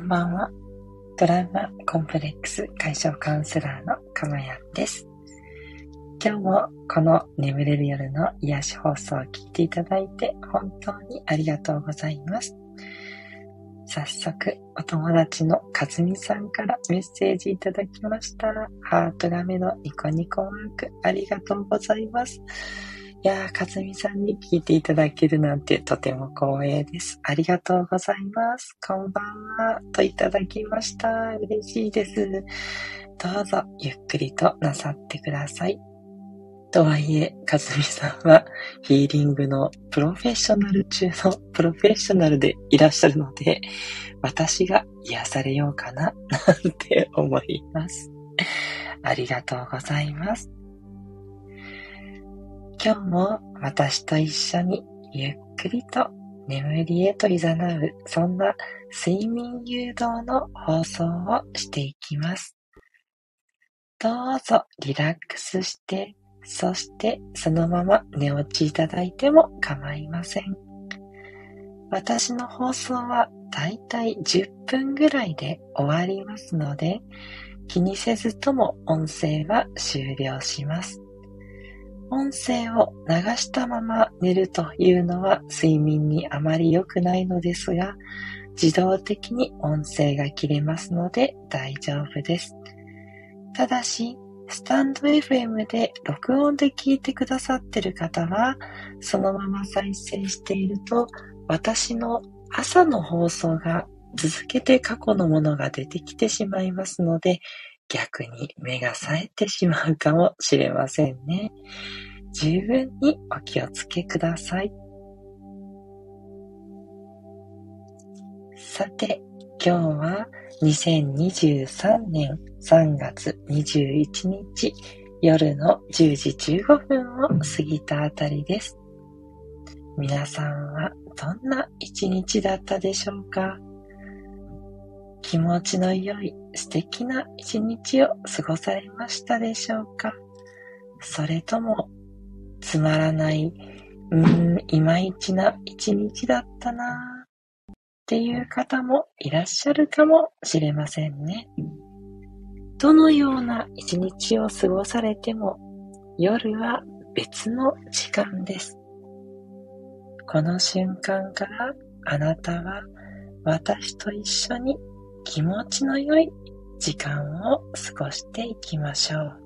こんばんは。トラウマコンプレックス解消カウンセラーのかまやんです。今日もこの眠れる夜の癒し放送を聞いていただいて本当にありがとうございます。早速、お友達のかずみさんからメッセージいただきました。ハート画面のニコニコマークありがとうございます。いやー、かずみさんに聞いていただけるなんてとても光栄です。ありがとうございます。こんばんは。といただきました。嬉しいです。どうぞゆっくりとなさってください。とはいえ、かずみさんはヒーリングのプロフェッショナル中のプロフェッショナルでいらっしゃるので、私が癒されようかな、なんて思います。ありがとうございます。今日も私と一緒にゆっくりと眠りへと誘う、そんな睡眠誘導の放送をしていきます。どうぞリラックスして、そしてそのまま寝落ちいただいても構いません。私の放送はだいたい10分ぐらいで終わりますので、気にせずとも音声は終了します。音声を流したまま寝るというのは睡眠にあまり良くないのですが、自動的に音声が切れますので大丈夫です。ただし、スタンド FM で録音で聞いてくださってる方は、そのまま再生していると、私の朝の放送が続けて過去のものが出てきてしまいますので、逆に目が冴えてしまうかもしれませんね。十分にお気をつけください。さて、今日は2023年3月21日夜の10時15分を過ぎたあたりです。皆さんはどんな一日だったでしょうか？気持ちの良い素敵な一日を過ごされましたでしょうか？それとも、つまらない、うーん、いまいちな一日だったなっていう方もいらっしゃるかもしれませんね。どのような一日を過ごされても、夜は別の時間です。この瞬間からあなたは私と一緒に気持ちの良い時間を過ごしていきましょう。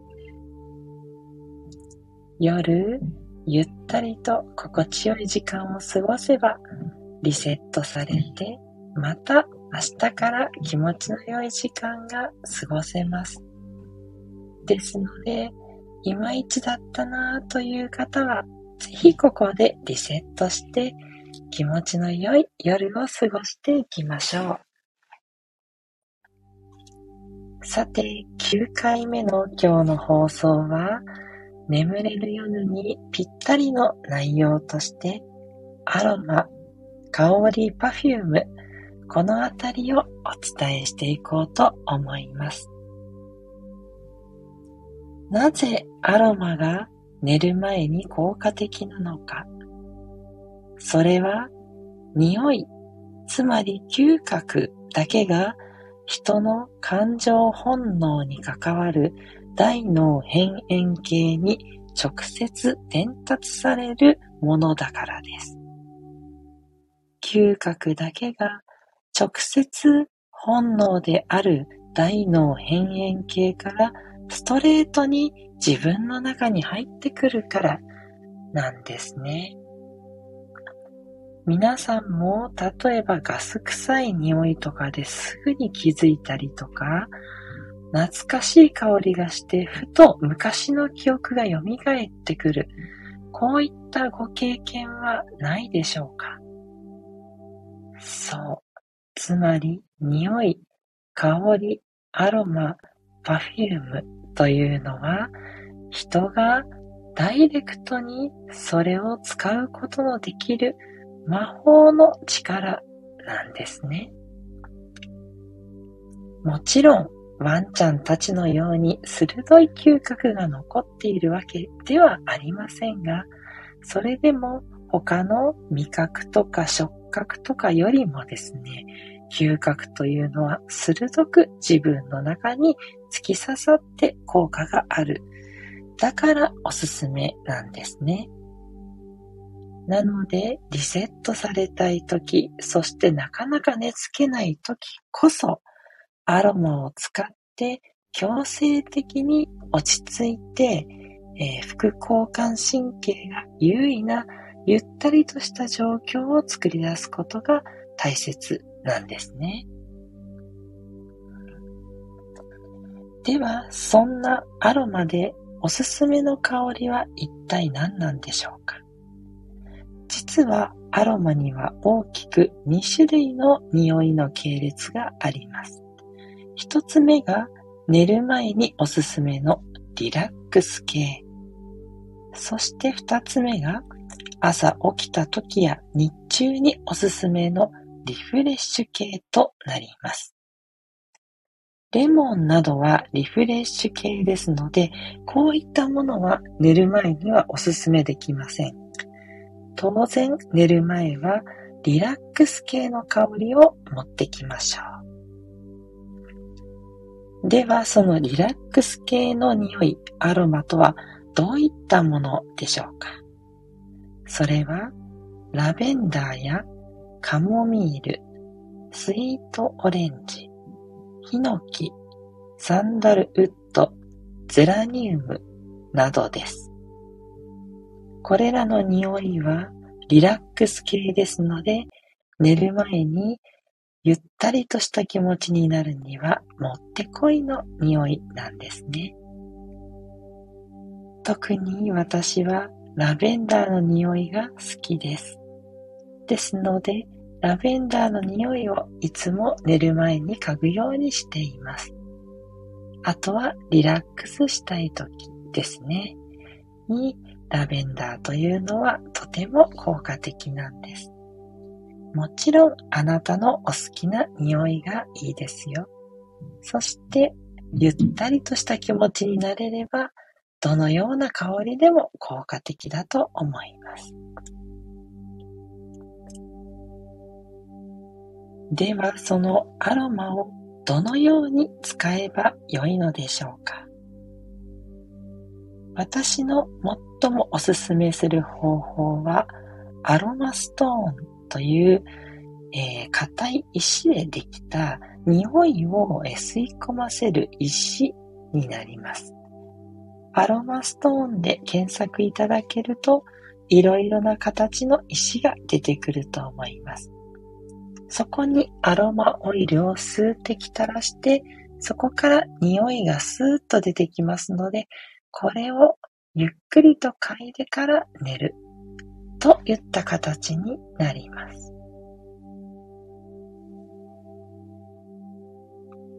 夜、ゆったりと心地よい時間を過ごせば、リセットされて、また明日から気持ちの良い時間が過ごせます。ですので、いまいちだったなぁという方は、ぜひここでリセットして、気持ちの良い夜を過ごしていきましょう。さて、9回目の今日の放送は、眠れる夜にぴったりの内容として、アロマ、香り、パフューム、このあたりをお伝えしていこうと思います。なぜアロマが寝る前に効果的なのか。それは、匂い、つまり嗅覚だけが人の感情本能に関わる大脳辺縁系に直接伝達されるものだからです。嗅覚だけが直接本能である大脳辺縁系からストレートに自分の中に入ってくるからなんですね。皆さんも例えばガス臭い匂いとかですぐに気づいたりとか、懐かしい香りがしてふと昔の記憶が蘇ってくる。こういったご経験はないでしょうか？そう。つまり、匂い、香り、アロマ、パフュームというのは、人がダイレクトにそれを使うことのできる魔法の力なんですね。もちろん、ワンちゃんたちのように鋭い嗅覚が残っているわけではありませんが、それでも他の味覚とか触覚とかよりもですね、嗅覚というのは鋭く自分の中に突き刺さって効果がある。だからおすすめなんですね。なので、リセットされたいとき、そしてなかなか寝つけないときこそ、アロマを使って強制的に落ち着いて、えー、副交感神経が優位なゆったりとした状況を作り出すことが大切なんですね。では、そんなアロマでおすすめの香りは一体何なんでしょうか？実はアロマには大きく2種類の匂いの系列があります。一つ目が寝る前におすすめのリラックス系。そして二つ目が朝起きた時や日中におすすめのリフレッシュ系となります。レモンなどはリフレッシュ系ですので、こういったものは寝る前にはおすすめできません。当然寝る前はリラックス系の香りを持ってきましょう。では、そのリラックス系の匂い、アロマとはどういったものでしょうか？それは、ラベンダーやカモミール、スイートオレンジ、ヒノキ、サンダルウッド、ゼラニウムなどです。これらの匂いはリラックス系ですので、寝る前にゆったりとした気持ちになるにはもってこいの匂いなんですね。特に私はラベンダーの匂いが好きです。ですので、ラベンダーの匂いをいつも寝る前に嗅ぐようにしています。あとはリラックスしたい時ですね。にラベンダーというのはとても効果的なんです。もちろんあなたのお好きな匂いがいいですよ。そしてゆったりとした気持ちになれればどのような香りでも効果的だと思います。ではそのアロマをどのように使えばよいのでしょうか私の最もおすすめする方法は、アロマストーンという、えー、硬い石でできた匂いを吸い込ませる石になります。アロマストーンで検索いただけると、いろいろな形の石が出てくると思います。そこにアロマオイルを数滴垂らして、そこから匂いがスーッと出てきますので、これをゆっくりと嗅いでから寝るといった形になります。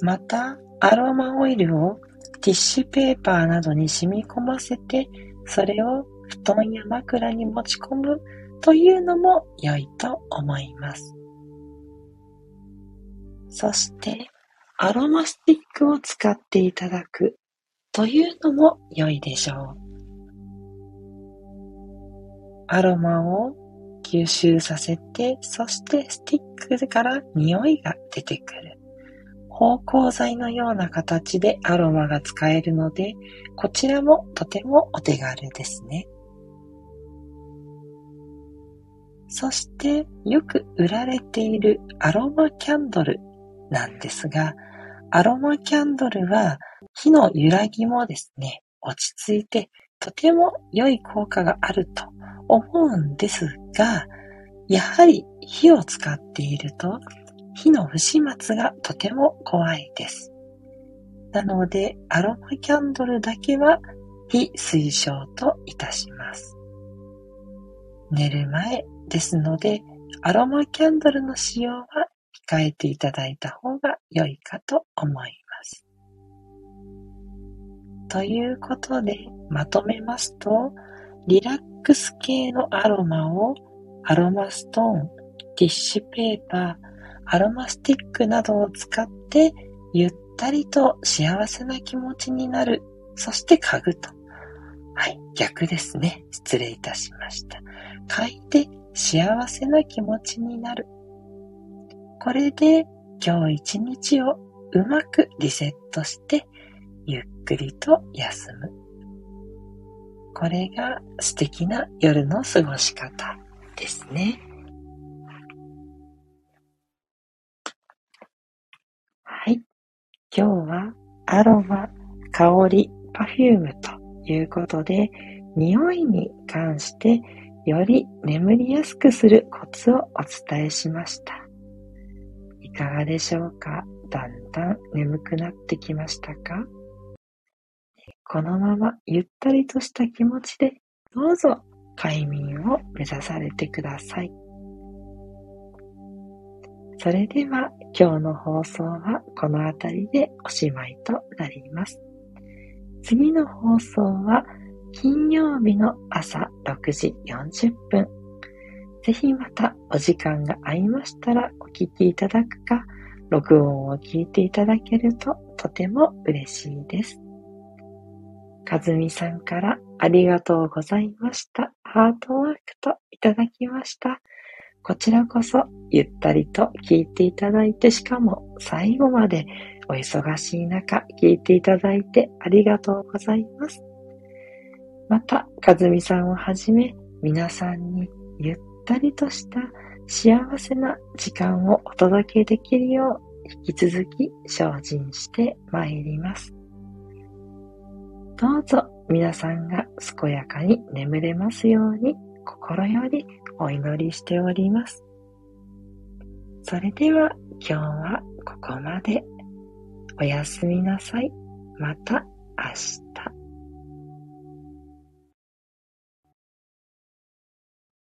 また、アロマオイルをティッシュペーパーなどに染み込ませて、それを布団や枕に持ち込むというのも良いと思います。そして、アロマスティックを使っていただくというのも良いでしょう。アロマを吸収させて、そしてスティックから匂いが出てくる。芳香剤のような形でアロマが使えるので、こちらもとてもお手軽ですね。そしてよく売られているアロマキャンドルなんですが、アロマキャンドルは火の揺らぎもですね、落ち着いてとても良い効果があると思うんですが、やはり火を使っていると火の不始末がとても怖いです。なので、アロマキャンドルだけは非推奨といたします。寝る前ですので、アロマキャンドルの使用は控えていただいた方が良いかと思います。ということで、まとめますと、リラックス系のアロマをアロマストーン、ティッシュペーパー、アロマスティックなどを使ってゆったりと幸せな気持ちになる。そして嗅ぐと。はい、逆ですね。失礼いたしました。嗅いで幸せな気持ちになる。これで今日一日をうまくリセットしてゆっくりと休む。これが素敵な夜の過ごし方ですね。はい。今日はアロマ、香り、パフュームということで、匂いに関してより眠りやすくするコツをお伝えしました。いかがでしょうか？だんだん眠くなってきましたか？このままゆったりとした気持ちでどうぞ快眠を目指されてください。それでは今日の放送はこの辺りでおしまいとなります。次の放送は金曜日の朝6時40分。ぜひまたお時間が合いましたらお聞きいただくか、録音を聞いていただけるととても嬉しいです。かずみさんからありがとうございました。ハートマークといただきました。こちらこそゆったりと聞いていただいて、しかも最後までお忙しい中聞いていただいてありがとうございます。また、かずみさんをはじめ皆さんにゆっったりとした幸せな時間をお届けできるよう引き続き精進してまいります。どうぞ皆さんが健やかに眠れますように心よりお祈りしております。それでは今日はここまで。おやすみなさい。また明日。